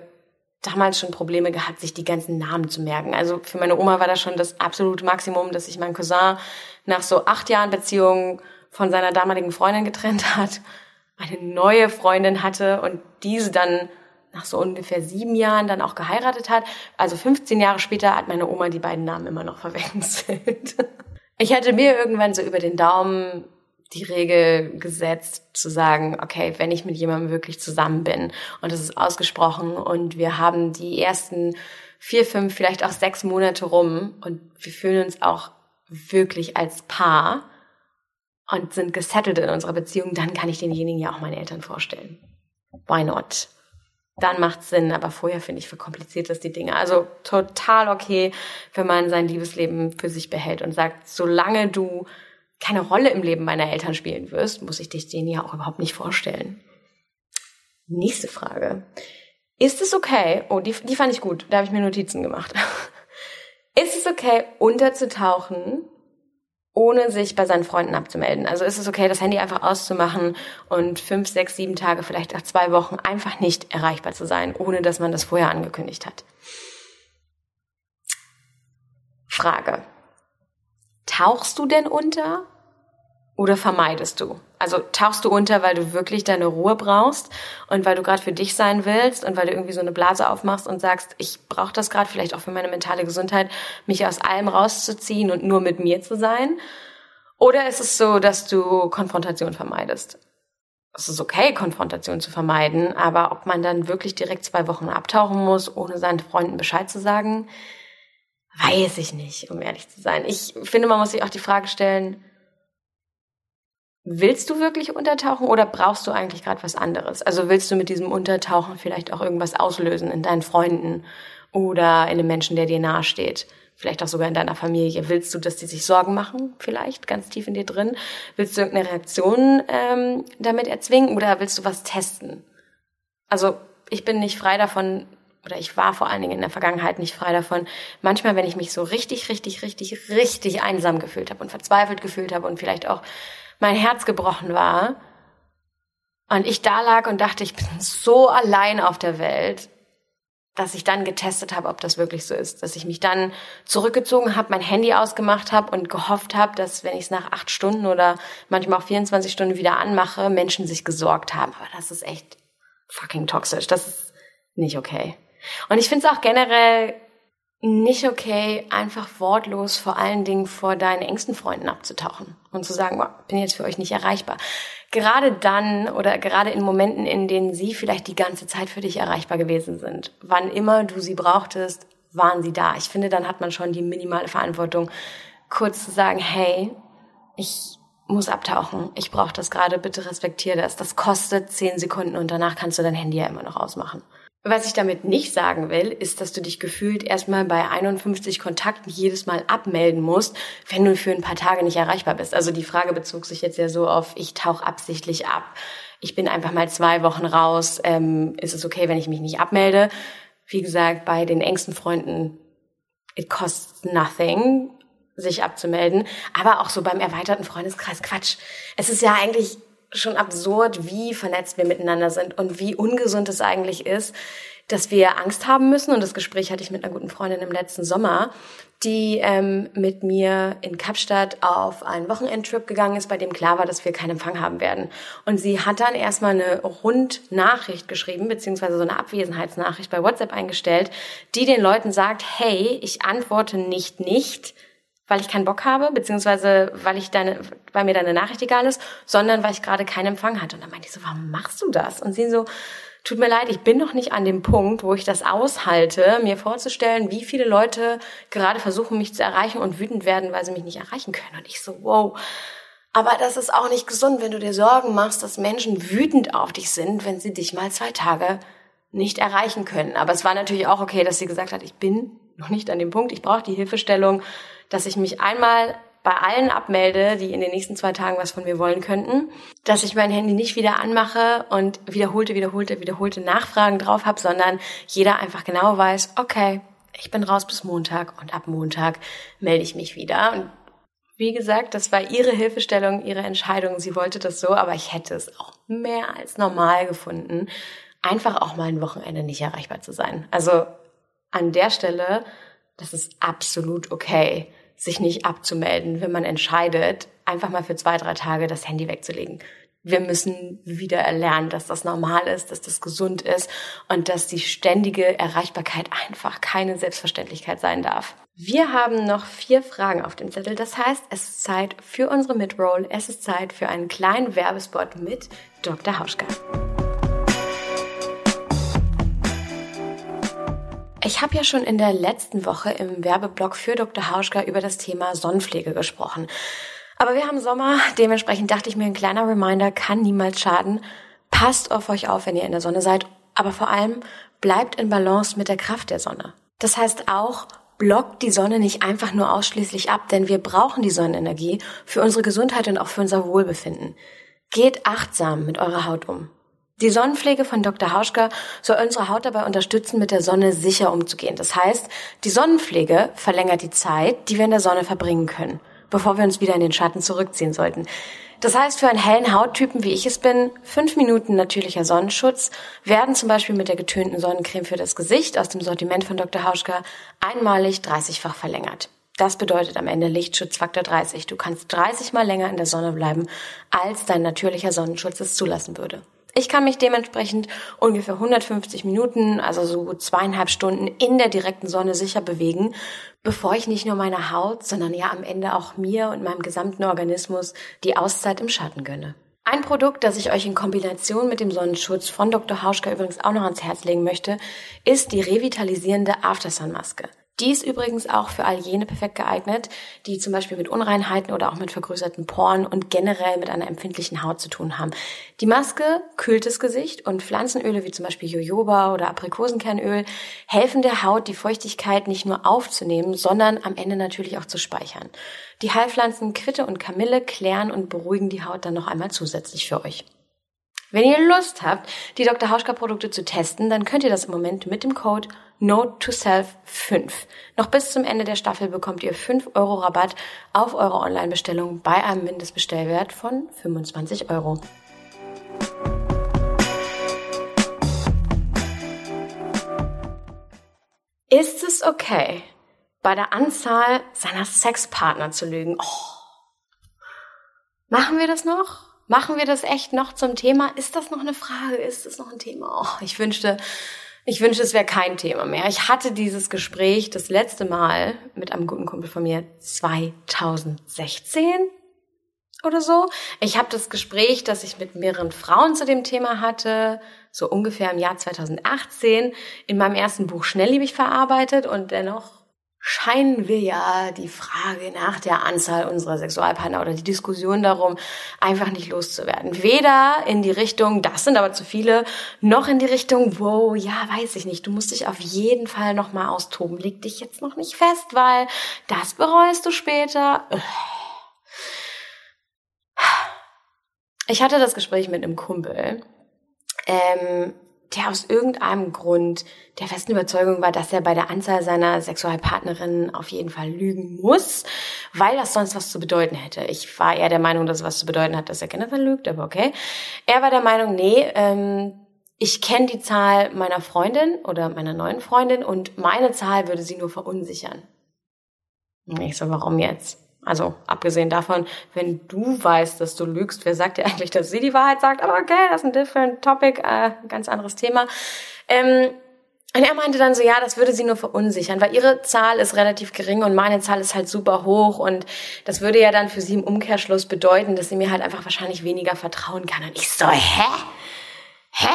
damals schon Probleme gehabt, sich die ganzen Namen zu merken. Also für meine Oma war das schon das absolute Maximum, dass sich mein Cousin nach so acht Jahren Beziehung von seiner damaligen Freundin getrennt hat, eine neue Freundin hatte und diese dann nach so ungefähr sieben Jahren dann auch geheiratet hat. Also 15 Jahre später hat meine Oma die beiden Namen immer noch verwechselt. Ich hätte mir irgendwann so über den Daumen die Regel gesetzt, zu sagen, okay, wenn ich mit jemandem wirklich zusammen bin und es ist ausgesprochen und wir haben die ersten vier, fünf, vielleicht auch sechs Monate rum und wir fühlen uns auch wirklich als Paar und sind gesettelt in unserer Beziehung, dann kann ich denjenigen ja auch meinen Eltern vorstellen. Why not? Dann macht's Sinn, aber vorher finde ich verkompliziert das die Dinge. Also total okay, wenn man sein Liebesleben für sich behält und sagt, solange du keine Rolle im Leben meiner Eltern spielen wirst, muss ich dich denen ja auch überhaupt nicht vorstellen. Nächste Frage. Ist es okay, oh, die, die fand ich gut, da habe ich mir Notizen gemacht. Ist es okay, unterzutauchen, ohne sich bei seinen Freunden abzumelden? Also ist es okay, das Handy einfach auszumachen und fünf, sechs, sieben Tage, vielleicht auch zwei Wochen einfach nicht erreichbar zu sein, ohne dass man das vorher angekündigt hat? Frage. Tauchst du denn unter oder vermeidest du? Also tauchst du unter, weil du wirklich deine Ruhe brauchst und weil du gerade für dich sein willst und weil du irgendwie so eine Blase aufmachst und sagst, ich brauche das gerade vielleicht auch für meine mentale Gesundheit, mich aus allem rauszuziehen und nur mit mir zu sein? Oder ist es so, dass du Konfrontation vermeidest? Es ist okay, Konfrontation zu vermeiden, aber ob man dann wirklich direkt zwei Wochen abtauchen muss, ohne seinen Freunden Bescheid zu sagen, Weiß ich nicht, um ehrlich zu sein. Ich finde, man muss sich auch die Frage stellen, willst du wirklich untertauchen oder brauchst du eigentlich gerade was anderes? Also willst du mit diesem Untertauchen vielleicht auch irgendwas auslösen in deinen Freunden oder in einem Menschen, der dir nahesteht? Vielleicht auch sogar in deiner Familie. Willst du, dass die sich Sorgen machen? Vielleicht ganz tief in dir drin. Willst du irgendeine Reaktion ähm, damit erzwingen oder willst du was testen? Also ich bin nicht frei davon, oder ich war vor allen Dingen in der Vergangenheit nicht frei davon. Manchmal, wenn ich mich so richtig, richtig, richtig, richtig einsam gefühlt habe und verzweifelt gefühlt habe und vielleicht auch mein Herz gebrochen war und ich da lag und dachte, ich bin so allein auf der Welt, dass ich dann getestet habe, ob das wirklich so ist. Dass ich mich dann zurückgezogen habe, mein Handy ausgemacht habe und gehofft habe, dass wenn ich es nach acht Stunden oder manchmal auch 24 Stunden wieder anmache, Menschen sich gesorgt haben. Aber das ist echt fucking toxisch. Das ist nicht okay. Und ich finde es auch generell nicht okay, einfach wortlos vor allen Dingen vor deinen engsten Freunden abzutauchen und zu sagen, oh, bin jetzt für euch nicht erreichbar. Gerade dann oder gerade in Momenten, in denen sie vielleicht die ganze Zeit für dich erreichbar gewesen sind. Wann immer du sie brauchtest, waren sie da. Ich finde, dann hat man schon die minimale Verantwortung, kurz zu sagen, hey, ich muss abtauchen. Ich brauche das gerade, bitte respektiere das. Das kostet zehn Sekunden und danach kannst du dein Handy ja immer noch ausmachen. Was ich damit nicht sagen will, ist, dass du dich gefühlt erstmal bei 51 Kontakten jedes Mal abmelden musst, wenn du für ein paar Tage nicht erreichbar bist. Also die Frage bezog sich jetzt ja so auf, ich tauche absichtlich ab. Ich bin einfach mal zwei Wochen raus. Ähm, ist es okay, wenn ich mich nicht abmelde? Wie gesagt, bei den engsten Freunden, it costs nothing, sich abzumelden. Aber auch so beim erweiterten Freundeskreis, Quatsch. Es ist ja eigentlich schon absurd, wie vernetzt wir miteinander sind und wie ungesund es eigentlich ist, dass wir Angst haben müssen. Und das Gespräch hatte ich mit einer guten Freundin im letzten Sommer, die ähm, mit mir in Kapstadt auf einen Wochenendtrip gegangen ist, bei dem klar war, dass wir keinen Empfang haben werden. Und sie hat dann erstmal eine Rundnachricht geschrieben, beziehungsweise so eine Abwesenheitsnachricht bei WhatsApp eingestellt, die den Leuten sagt, hey, ich antworte nicht nicht, weil ich keinen Bock habe, beziehungsweise weil ich deine, weil mir deine Nachricht egal ist, sondern weil ich gerade keinen Empfang hatte. Und dann meinte ich so, warum machst du das? Und sie so, tut mir leid, ich bin noch nicht an dem Punkt, wo ich das aushalte, mir vorzustellen, wie viele Leute gerade versuchen, mich zu erreichen und wütend werden, weil sie mich nicht erreichen können. Und ich so, wow. Aber das ist auch nicht gesund, wenn du dir Sorgen machst, dass Menschen wütend auf dich sind, wenn sie dich mal zwei Tage nicht erreichen können. Aber es war natürlich auch okay, dass sie gesagt hat, ich bin noch nicht an dem Punkt, ich brauche die Hilfestellung dass ich mich einmal bei allen abmelde, die in den nächsten zwei Tagen was von mir wollen könnten, dass ich mein Handy nicht wieder anmache und wiederholte, wiederholte, wiederholte Nachfragen drauf habe, sondern jeder einfach genau weiß, okay, ich bin raus bis Montag und ab Montag melde ich mich wieder. Und wie gesagt, das war ihre Hilfestellung, ihre Entscheidung. Sie wollte das so, aber ich hätte es auch mehr als normal gefunden, einfach auch mal ein Wochenende nicht erreichbar zu sein. Also an der Stelle, das ist absolut okay sich nicht abzumelden, wenn man entscheidet, einfach mal für zwei, drei Tage das Handy wegzulegen. Wir müssen wieder erlernen, dass das normal ist, dass das gesund ist und dass die ständige Erreichbarkeit einfach keine Selbstverständlichkeit sein darf. Wir haben noch vier Fragen auf dem Zettel. Das heißt, es ist Zeit für unsere Midroll. Es ist Zeit für einen kleinen Werbespot mit Dr. Hauschka. Ich habe ja schon in der letzten Woche im Werbeblock für Dr. Hauschka über das Thema Sonnenpflege gesprochen. Aber wir haben Sommer, dementsprechend dachte ich mir, ein kleiner Reminder kann niemals schaden. Passt auf euch auf, wenn ihr in der Sonne seid, aber vor allem bleibt in Balance mit der Kraft der Sonne. Das heißt auch, blockt die Sonne nicht einfach nur ausschließlich ab, denn wir brauchen die Sonnenenergie für unsere Gesundheit und auch für unser Wohlbefinden. Geht achtsam mit eurer Haut um. Die Sonnenpflege von Dr. Hauschka soll unsere Haut dabei unterstützen, mit der Sonne sicher umzugehen. Das heißt, die Sonnenpflege verlängert die Zeit, die wir in der Sonne verbringen können, bevor wir uns wieder in den Schatten zurückziehen sollten. Das heißt, für einen hellen Hauttypen, wie ich es bin, fünf Minuten natürlicher Sonnenschutz werden zum Beispiel mit der getönten Sonnencreme für das Gesicht aus dem Sortiment von Dr. Hauschka einmalig 30-fach verlängert. Das bedeutet am Ende Lichtschutzfaktor 30. Du kannst 30 mal länger in der Sonne bleiben, als dein natürlicher Sonnenschutz es zulassen würde. Ich kann mich dementsprechend ungefähr 150 Minuten, also so zweieinhalb Stunden in der direkten Sonne sicher bewegen, bevor ich nicht nur meiner Haut, sondern ja am Ende auch mir und meinem gesamten Organismus die Auszeit im Schatten gönne. Ein Produkt, das ich euch in Kombination mit dem Sonnenschutz von Dr. Hauschka übrigens auch noch ans Herz legen möchte, ist die revitalisierende Aftersun-Maske. Die ist übrigens auch für all jene perfekt geeignet, die zum Beispiel mit Unreinheiten oder auch mit vergrößerten Poren und generell mit einer empfindlichen Haut zu tun haben. Die Maske kühlt das Gesicht und Pflanzenöle wie zum Beispiel Jojoba oder Aprikosenkernöl helfen der Haut, die Feuchtigkeit nicht nur aufzunehmen, sondern am Ende natürlich auch zu speichern. Die Heilpflanzen Quitte und Kamille klären und beruhigen die Haut dann noch einmal zusätzlich für euch. Wenn ihr Lust habt, die Dr. Hauschka Produkte zu testen, dann könnt ihr das im Moment mit dem Code Note to Self 5. Noch bis zum Ende der Staffel bekommt ihr 5 Euro Rabatt auf eure Online-Bestellung bei einem Mindestbestellwert von 25 Euro. Ist es okay, bei der Anzahl seiner Sexpartner zu lügen? Oh. Machen wir das noch? Machen wir das echt noch zum Thema? Ist das noch eine Frage? Ist das noch ein Thema? Oh, ich wünschte, ich wünschte, es wäre kein Thema mehr. Ich hatte dieses Gespräch das letzte Mal mit einem guten Kumpel von mir 2016 oder so. Ich habe das Gespräch, das ich mit mehreren Frauen zu dem Thema hatte, so ungefähr im Jahr 2018 in meinem ersten Buch Schnellliebig verarbeitet und dennoch scheinen wir ja die Frage nach der Anzahl unserer Sexualpartner oder die Diskussion darum einfach nicht loszuwerden. Weder in die Richtung, das sind aber zu viele, noch in die Richtung, wow, ja, weiß ich nicht, du musst dich auf jeden Fall nochmal austoben. Leg dich jetzt noch nicht fest, weil das bereust du später. Ich hatte das Gespräch mit einem Kumpel, ähm, der aus irgendeinem Grund der festen Überzeugung war, dass er bei der Anzahl seiner Sexualpartnerinnen auf jeden Fall lügen muss, weil das sonst was zu bedeuten hätte. Ich war eher der Meinung, dass es was zu bedeuten hat, dass er generell lügt, aber okay. Er war der Meinung, nee, ähm, ich kenne die Zahl meiner Freundin oder meiner neuen Freundin und meine Zahl würde sie nur verunsichern. Ich so, warum jetzt? Also abgesehen davon, wenn du weißt, dass du lügst, wer sagt dir eigentlich, dass sie die Wahrheit sagt? Aber okay, das ist ein different topic, äh, ganz anderes Thema. Ähm, und er meinte dann so, ja, das würde sie nur verunsichern, weil ihre Zahl ist relativ gering und meine Zahl ist halt super hoch und das würde ja dann für sie im Umkehrschluss bedeuten, dass sie mir halt einfach wahrscheinlich weniger vertrauen kann. Und ich so, hä? Hä?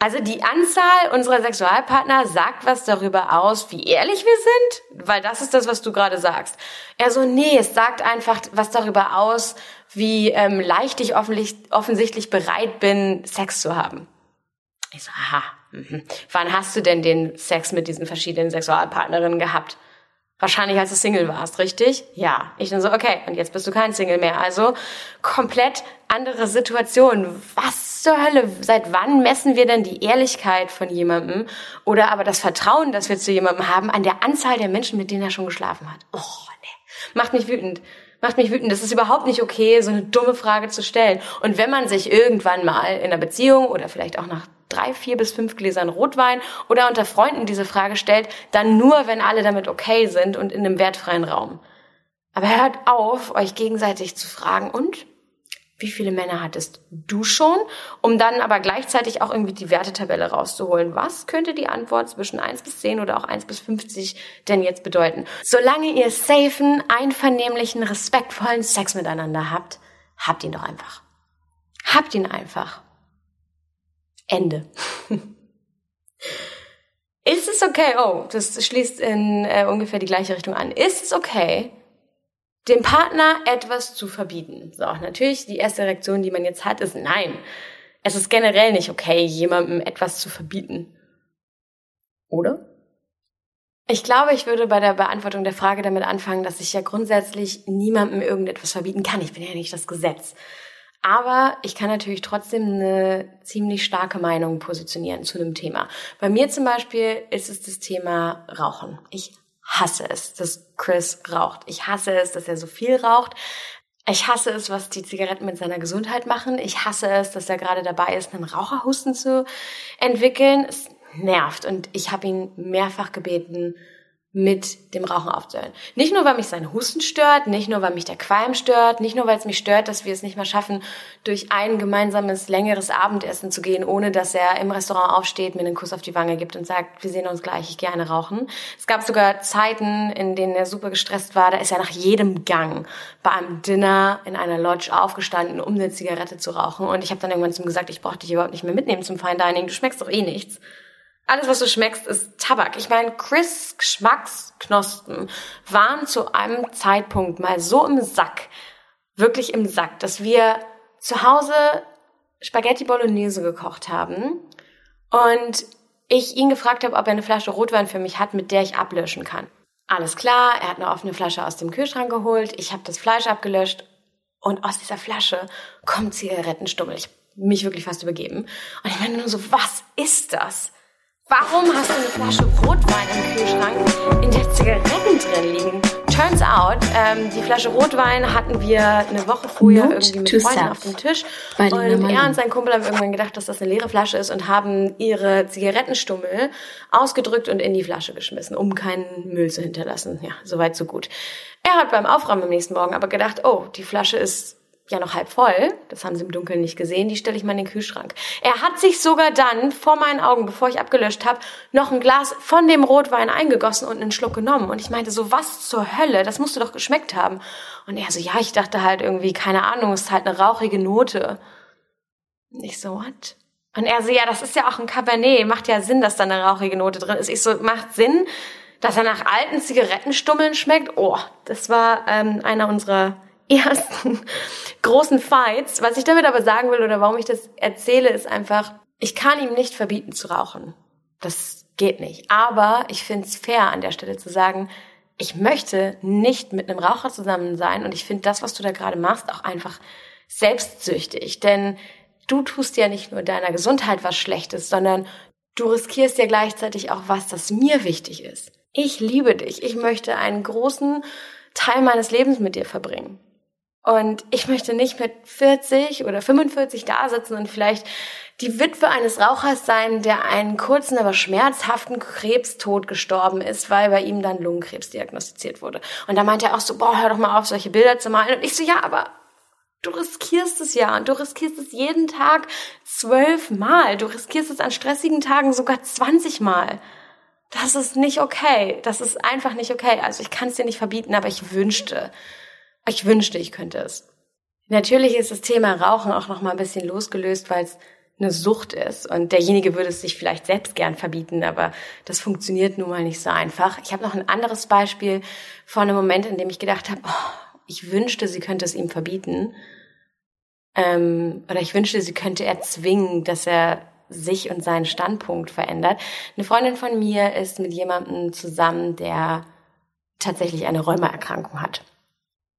Also die Anzahl unserer Sexualpartner sagt was darüber aus, wie ehrlich wir sind, weil das ist das, was du gerade sagst. Er so, nee, es sagt einfach was darüber aus, wie ähm, leicht ich offensichtlich bereit bin, Sex zu haben. Ich so, aha. Mhm. Wann hast du denn den Sex mit diesen verschiedenen Sexualpartnerinnen gehabt? Wahrscheinlich als du Single warst, richtig? Ja. Ich dann so, okay, und jetzt bist du kein Single mehr. Also komplett andere Situation. Was zur Hölle? Seit wann messen wir denn die Ehrlichkeit von jemandem oder aber das Vertrauen, das wir zu jemandem haben, an der Anzahl der Menschen, mit denen er schon geschlafen hat? Oh, nee. Macht mich wütend. Macht mich wütend. Das ist überhaupt nicht okay, so eine dumme Frage zu stellen. Und wenn man sich irgendwann mal in einer Beziehung oder vielleicht auch nach drei, vier bis fünf Gläsern Rotwein oder unter Freunden diese Frage stellt, dann nur, wenn alle damit okay sind und in einem wertfreien Raum. Aber hört auf, euch gegenseitig zu fragen, und? Wie viele Männer hattest du schon? Um dann aber gleichzeitig auch irgendwie die Wertetabelle rauszuholen. Was könnte die Antwort zwischen 1 bis 10 oder auch 1 bis 50 denn jetzt bedeuten? Solange ihr safen, einvernehmlichen, respektvollen Sex miteinander habt, habt ihn doch einfach. Habt ihn einfach. Ende. Ist es okay, oh, das schließt in äh, ungefähr die gleiche Richtung an. Ist es okay, dem Partner etwas zu verbieten? So, natürlich, die erste Reaktion, die man jetzt hat, ist nein. Es ist generell nicht okay, jemandem etwas zu verbieten. Oder? Ich glaube, ich würde bei der Beantwortung der Frage damit anfangen, dass ich ja grundsätzlich niemandem irgendetwas verbieten kann. Ich bin ja nicht das Gesetz. Aber ich kann natürlich trotzdem eine ziemlich starke Meinung positionieren zu einem Thema. Bei mir zum Beispiel ist es das Thema Rauchen. Ich hasse es, dass Chris raucht. Ich hasse es, dass er so viel raucht. Ich hasse es, was die Zigaretten mit seiner Gesundheit machen. Ich hasse es, dass er gerade dabei ist, einen Raucherhusten zu entwickeln. Es nervt. Und ich habe ihn mehrfach gebeten, mit dem Rauchen aufzuhören. Nicht nur, weil mich sein Husten stört, nicht nur, weil mich der Qualm stört, nicht nur, weil es mich stört, dass wir es nicht mehr schaffen, durch ein gemeinsames, längeres Abendessen zu gehen, ohne dass er im Restaurant aufsteht, mir einen Kuss auf die Wange gibt und sagt, wir sehen uns gleich, ich gerne rauchen. Es gab sogar Zeiten, in denen er super gestresst war, da ist er nach jedem Gang bei einem Dinner in einer Lodge aufgestanden, um eine Zigarette zu rauchen. Und ich habe dann irgendwann zu ihm gesagt, ich brauche dich überhaupt nicht mehr mitnehmen zum Fine Dining, du schmeckst doch eh nichts. Alles, was du schmeckst, ist Tabak. Ich meine, Chris Geschmacksknospen waren zu einem Zeitpunkt mal so im Sack, wirklich im Sack, dass wir zu Hause Spaghetti Bolognese gekocht haben und ich ihn gefragt habe, ob er eine Flasche Rotwein für mich hat, mit der ich ablöschen kann. Alles klar, er hat eine offene Flasche aus dem Kühlschrank geholt, ich habe das Fleisch abgelöscht und aus dieser Flasche kommt Zigarettenstummel. Ich mich wirklich fast übergeben. Und ich meine nur so, was ist das? Warum hast du eine Flasche Rotwein im Kühlschrank, in der Zigaretten drin liegen? Turns out, ähm, die Flasche Rotwein hatten wir eine Woche früher Not irgendwie mit Freunden auf dem Tisch. Und er und sein Kumpel haben irgendwann gedacht, dass das eine leere Flasche ist und haben ihre Zigarettenstummel ausgedrückt und in die Flasche geschmissen, um keinen Müll zu hinterlassen. Ja, soweit so gut. Er hat beim Aufräumen am nächsten Morgen aber gedacht, oh, die Flasche ist ja noch halb voll, das haben sie im Dunkeln nicht gesehen, die stelle ich mal in den Kühlschrank. Er hat sich sogar dann vor meinen Augen, bevor ich abgelöscht habe, noch ein Glas von dem Rotwein eingegossen und einen Schluck genommen. Und ich meinte so, was zur Hölle, das musst du doch geschmeckt haben. Und er so, ja, ich dachte halt irgendwie, keine Ahnung, es ist halt eine rauchige Note. Und ich so, what? Und er so, ja, das ist ja auch ein Cabernet, macht ja Sinn, dass da eine rauchige Note drin ist. Ich so, macht Sinn, dass er nach alten Zigarettenstummeln schmeckt? Oh, das war ähm, einer unserer ersten großen Fights. Was ich damit aber sagen will oder warum ich das erzähle, ist einfach, ich kann ihm nicht verbieten zu rauchen. Das geht nicht. Aber ich finde es fair an der Stelle zu sagen, ich möchte nicht mit einem Raucher zusammen sein und ich finde das, was du da gerade machst, auch einfach selbstsüchtig. Denn du tust ja nicht nur deiner Gesundheit was Schlechtes, sondern du riskierst ja gleichzeitig auch was, das mir wichtig ist. Ich liebe dich. Ich möchte einen großen Teil meines Lebens mit dir verbringen. Und ich möchte nicht mit 40 oder 45 da sitzen und vielleicht die Witwe eines Rauchers sein, der einen kurzen, aber schmerzhaften Krebstod gestorben ist, weil bei ihm dann Lungenkrebs diagnostiziert wurde. Und da meinte er auch so, boah, hör doch mal auf, solche Bilder zu malen. Und ich so, ja, aber du riskierst es ja. Und du riskierst es jeden Tag zwölfmal. Du riskierst es an stressigen Tagen sogar 20 Mal. Das ist nicht okay. Das ist einfach nicht okay. Also ich kann es dir nicht verbieten, aber ich wünschte, ich wünschte, ich könnte es. Natürlich ist das Thema Rauchen auch noch mal ein bisschen losgelöst, weil es eine Sucht ist und derjenige würde es sich vielleicht selbst gern verbieten, aber das funktioniert nun mal nicht so einfach. Ich habe noch ein anderes Beispiel von einem Moment, in dem ich gedacht habe, oh, ich wünschte, sie könnte es ihm verbieten. Ähm, oder ich wünschte, sie könnte erzwingen, dass er sich und seinen Standpunkt verändert. Eine Freundin von mir ist mit jemandem zusammen, der tatsächlich eine Rheumaerkrankung hat.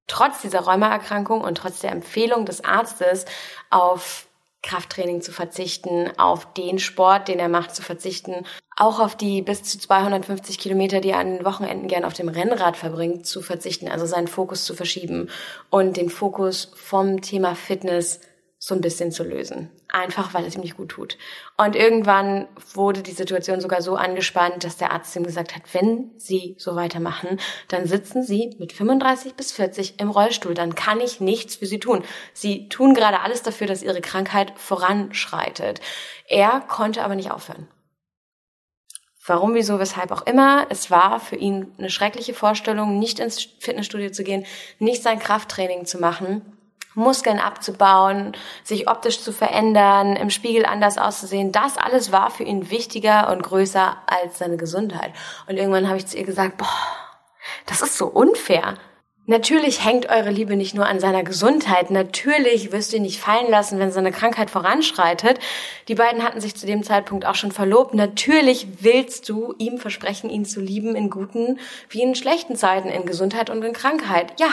Trotz dieser Rheumaerkrankung und trotz der Empfehlung des Arztes auf Krafttraining zu verzichten, auf den Sport, den er macht, zu verzichten, auch auf die bis zu 250 Kilometer, die er an den Wochenenden gern auf dem Rennrad verbringt, zu verzichten, also seinen Fokus zu verschieben und den Fokus vom Thema Fitness so ein bisschen zu lösen. Einfach, weil es ihm nicht gut tut. Und irgendwann wurde die Situation sogar so angespannt, dass der Arzt ihm gesagt hat, wenn Sie so weitermachen, dann sitzen Sie mit 35 bis 40 im Rollstuhl. Dann kann ich nichts für Sie tun. Sie tun gerade alles dafür, dass Ihre Krankheit voranschreitet. Er konnte aber nicht aufhören. Warum, wieso, weshalb auch immer. Es war für ihn eine schreckliche Vorstellung, nicht ins Fitnessstudio zu gehen, nicht sein Krafttraining zu machen Muskeln abzubauen, sich optisch zu verändern, im Spiegel anders auszusehen, das alles war für ihn wichtiger und größer als seine Gesundheit. Und irgendwann habe ich zu ihr gesagt, boah, das ist so unfair. Natürlich hängt eure Liebe nicht nur an seiner Gesundheit. Natürlich wirst du ihn nicht fallen lassen, wenn seine Krankheit voranschreitet. Die beiden hatten sich zu dem Zeitpunkt auch schon verlobt. Natürlich willst du ihm versprechen, ihn zu lieben in guten wie in schlechten Zeiten, in Gesundheit und in Krankheit. Ja,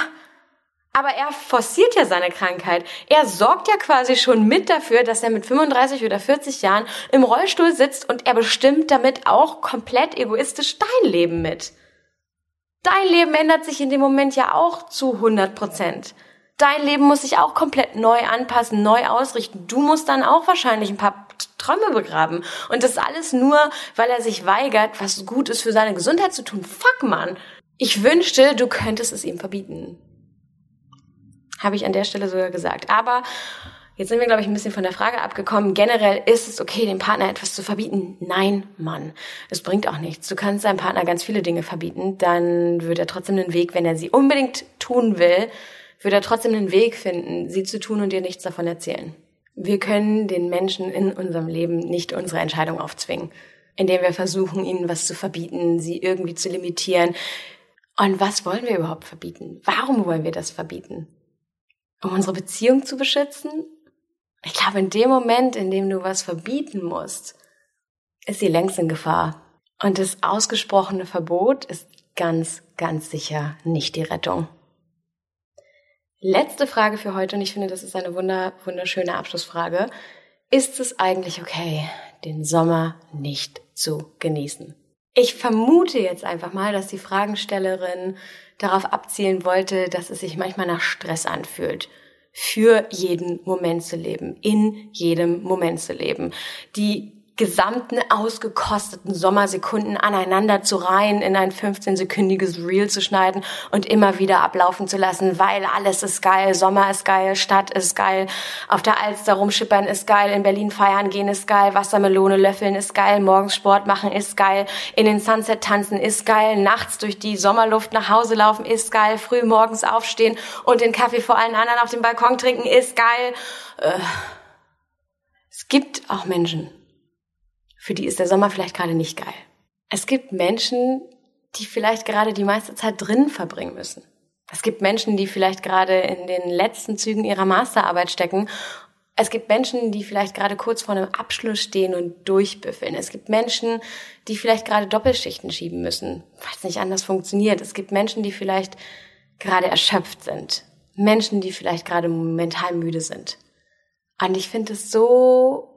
aber er forciert ja seine Krankheit. Er sorgt ja quasi schon mit dafür, dass er mit 35 oder 40 Jahren im Rollstuhl sitzt und er bestimmt damit auch komplett egoistisch dein Leben mit. Dein Leben ändert sich in dem Moment ja auch zu 100 Prozent. Dein Leben muss sich auch komplett neu anpassen, neu ausrichten. Du musst dann auch wahrscheinlich ein paar Träume begraben. Und das alles nur, weil er sich weigert, was gut ist für seine Gesundheit zu tun. Fuck, Mann. Ich wünschte, du könntest es ihm verbieten. Habe ich an der Stelle sogar gesagt. Aber jetzt sind wir, glaube ich, ein bisschen von der Frage abgekommen. Generell ist es okay, dem Partner etwas zu verbieten? Nein, Mann. Es bringt auch nichts. Du kannst deinem Partner ganz viele Dinge verbieten. Dann wird er trotzdem einen Weg, wenn er sie unbedingt tun will, wird er trotzdem einen Weg finden, sie zu tun und dir nichts davon erzählen. Wir können den Menschen in unserem Leben nicht unsere Entscheidung aufzwingen, indem wir versuchen, ihnen was zu verbieten, sie irgendwie zu limitieren. Und was wollen wir überhaupt verbieten? Warum wollen wir das verbieten? Um unsere Beziehung zu beschützen? Ich glaube, in dem Moment, in dem du was verbieten musst, ist sie längst in Gefahr. Und das ausgesprochene Verbot ist ganz, ganz sicher nicht die Rettung. Letzte Frage für heute, und ich finde, das ist eine wunder, wunderschöne Abschlussfrage. Ist es eigentlich okay, den Sommer nicht zu genießen? Ich vermute jetzt einfach mal, dass die Fragenstellerin darauf abzielen wollte, dass es sich manchmal nach Stress anfühlt für jeden Moment zu leben, in jedem Moment zu leben. Die gesamten ausgekosteten Sommersekunden aneinander zu reihen, in ein 15-sekündiges Reel zu schneiden und immer wieder ablaufen zu lassen, weil alles ist geil, Sommer ist geil, Stadt ist geil, auf der Alster rumschippern ist geil, in Berlin feiern gehen ist geil, Wassermelone löffeln ist geil, morgens Sport machen ist geil, in den Sunset tanzen ist geil, nachts durch die Sommerluft nach Hause laufen ist geil, früh morgens aufstehen und den Kaffee vor allen anderen auf dem Balkon trinken ist geil. Äh, es gibt auch Menschen, für die ist der Sommer vielleicht gerade nicht geil. Es gibt Menschen, die vielleicht gerade die meiste Zeit drinnen verbringen müssen. Es gibt Menschen, die vielleicht gerade in den letzten Zügen ihrer Masterarbeit stecken. Es gibt Menschen, die vielleicht gerade kurz vor einem Abschluss stehen und durchbüffeln. Es gibt Menschen, die vielleicht gerade Doppelschichten schieben müssen, weil es nicht anders funktioniert. Es gibt Menschen, die vielleicht gerade erschöpft sind. Menschen, die vielleicht gerade mental müde sind. Und ich finde es so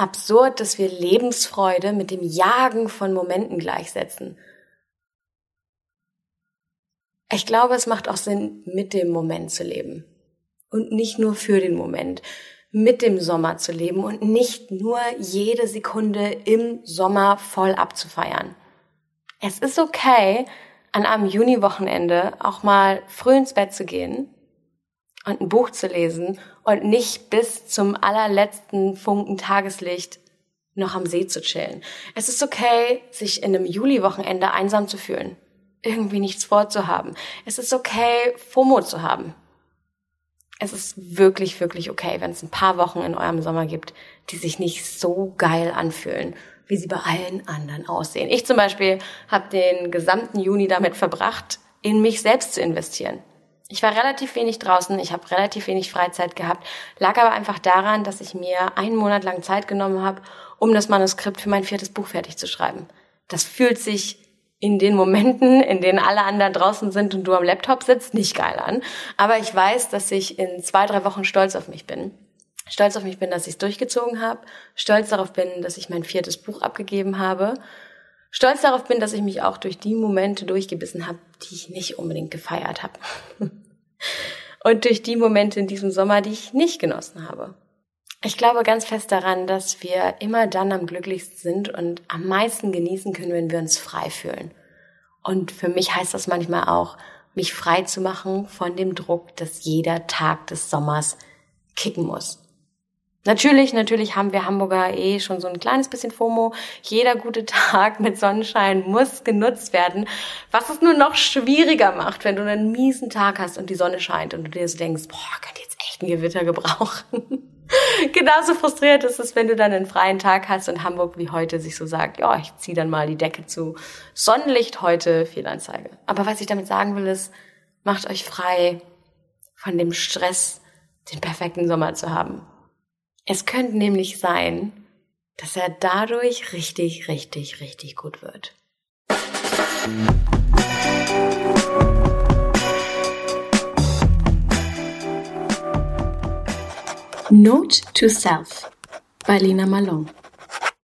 absurd, dass wir Lebensfreude mit dem Jagen von Momenten gleichsetzen. Ich glaube, es macht auch Sinn, mit dem Moment zu leben. Und nicht nur für den Moment. Mit dem Sommer zu leben und nicht nur jede Sekunde im Sommer voll abzufeiern. Es ist okay, an einem Juniwochenende auch mal früh ins Bett zu gehen und ein Buch zu lesen und nicht bis zum allerletzten Funken Tageslicht noch am See zu chillen. Es ist okay, sich in einem Juli-Wochenende einsam zu fühlen, irgendwie nichts vorzuhaben. Es ist okay, FOMO zu haben. Es ist wirklich, wirklich okay, wenn es ein paar Wochen in eurem Sommer gibt, die sich nicht so geil anfühlen, wie sie bei allen anderen aussehen. Ich zum Beispiel habe den gesamten Juni damit verbracht, in mich selbst zu investieren. Ich war relativ wenig draußen, ich habe relativ wenig Freizeit gehabt, lag aber einfach daran, dass ich mir einen Monat lang Zeit genommen habe, um das Manuskript für mein viertes Buch fertig zu schreiben. Das fühlt sich in den Momenten, in denen alle anderen draußen sind und du am Laptop sitzt, nicht geil an. Aber ich weiß, dass ich in zwei, drei Wochen stolz auf mich bin. Stolz auf mich bin, dass ich es durchgezogen habe. Stolz darauf bin, dass ich mein viertes Buch abgegeben habe. Stolz darauf bin, dass ich mich auch durch die Momente durchgebissen habe, die ich nicht unbedingt gefeiert habe. und durch die Momente in diesem Sommer, die ich nicht genossen habe. Ich glaube ganz fest daran, dass wir immer dann am glücklichsten sind und am meisten genießen können, wenn wir uns frei fühlen. Und für mich heißt das manchmal auch, mich frei zu machen von dem Druck, dass jeder Tag des Sommers kicken muss. Natürlich, natürlich haben wir Hamburger eh schon so ein kleines bisschen FOMO. Jeder gute Tag mit Sonnenschein muss genutzt werden. Was es nur noch schwieriger macht, wenn du einen miesen Tag hast und die Sonne scheint und du dir so denkst, boah, könnte jetzt echt ein Gewitter gebrauchen. Genauso frustriert ist es, wenn du dann einen freien Tag hast und Hamburg wie heute sich so sagt, ja, ich zieh dann mal die Decke zu. Sonnenlicht heute, Fehlanzeige. Aber was ich damit sagen will, ist, macht euch frei von dem Stress, den perfekten Sommer zu haben. Es könnte nämlich sein, dass er dadurch richtig, richtig, richtig gut wird. Note to Self bei Lena Malone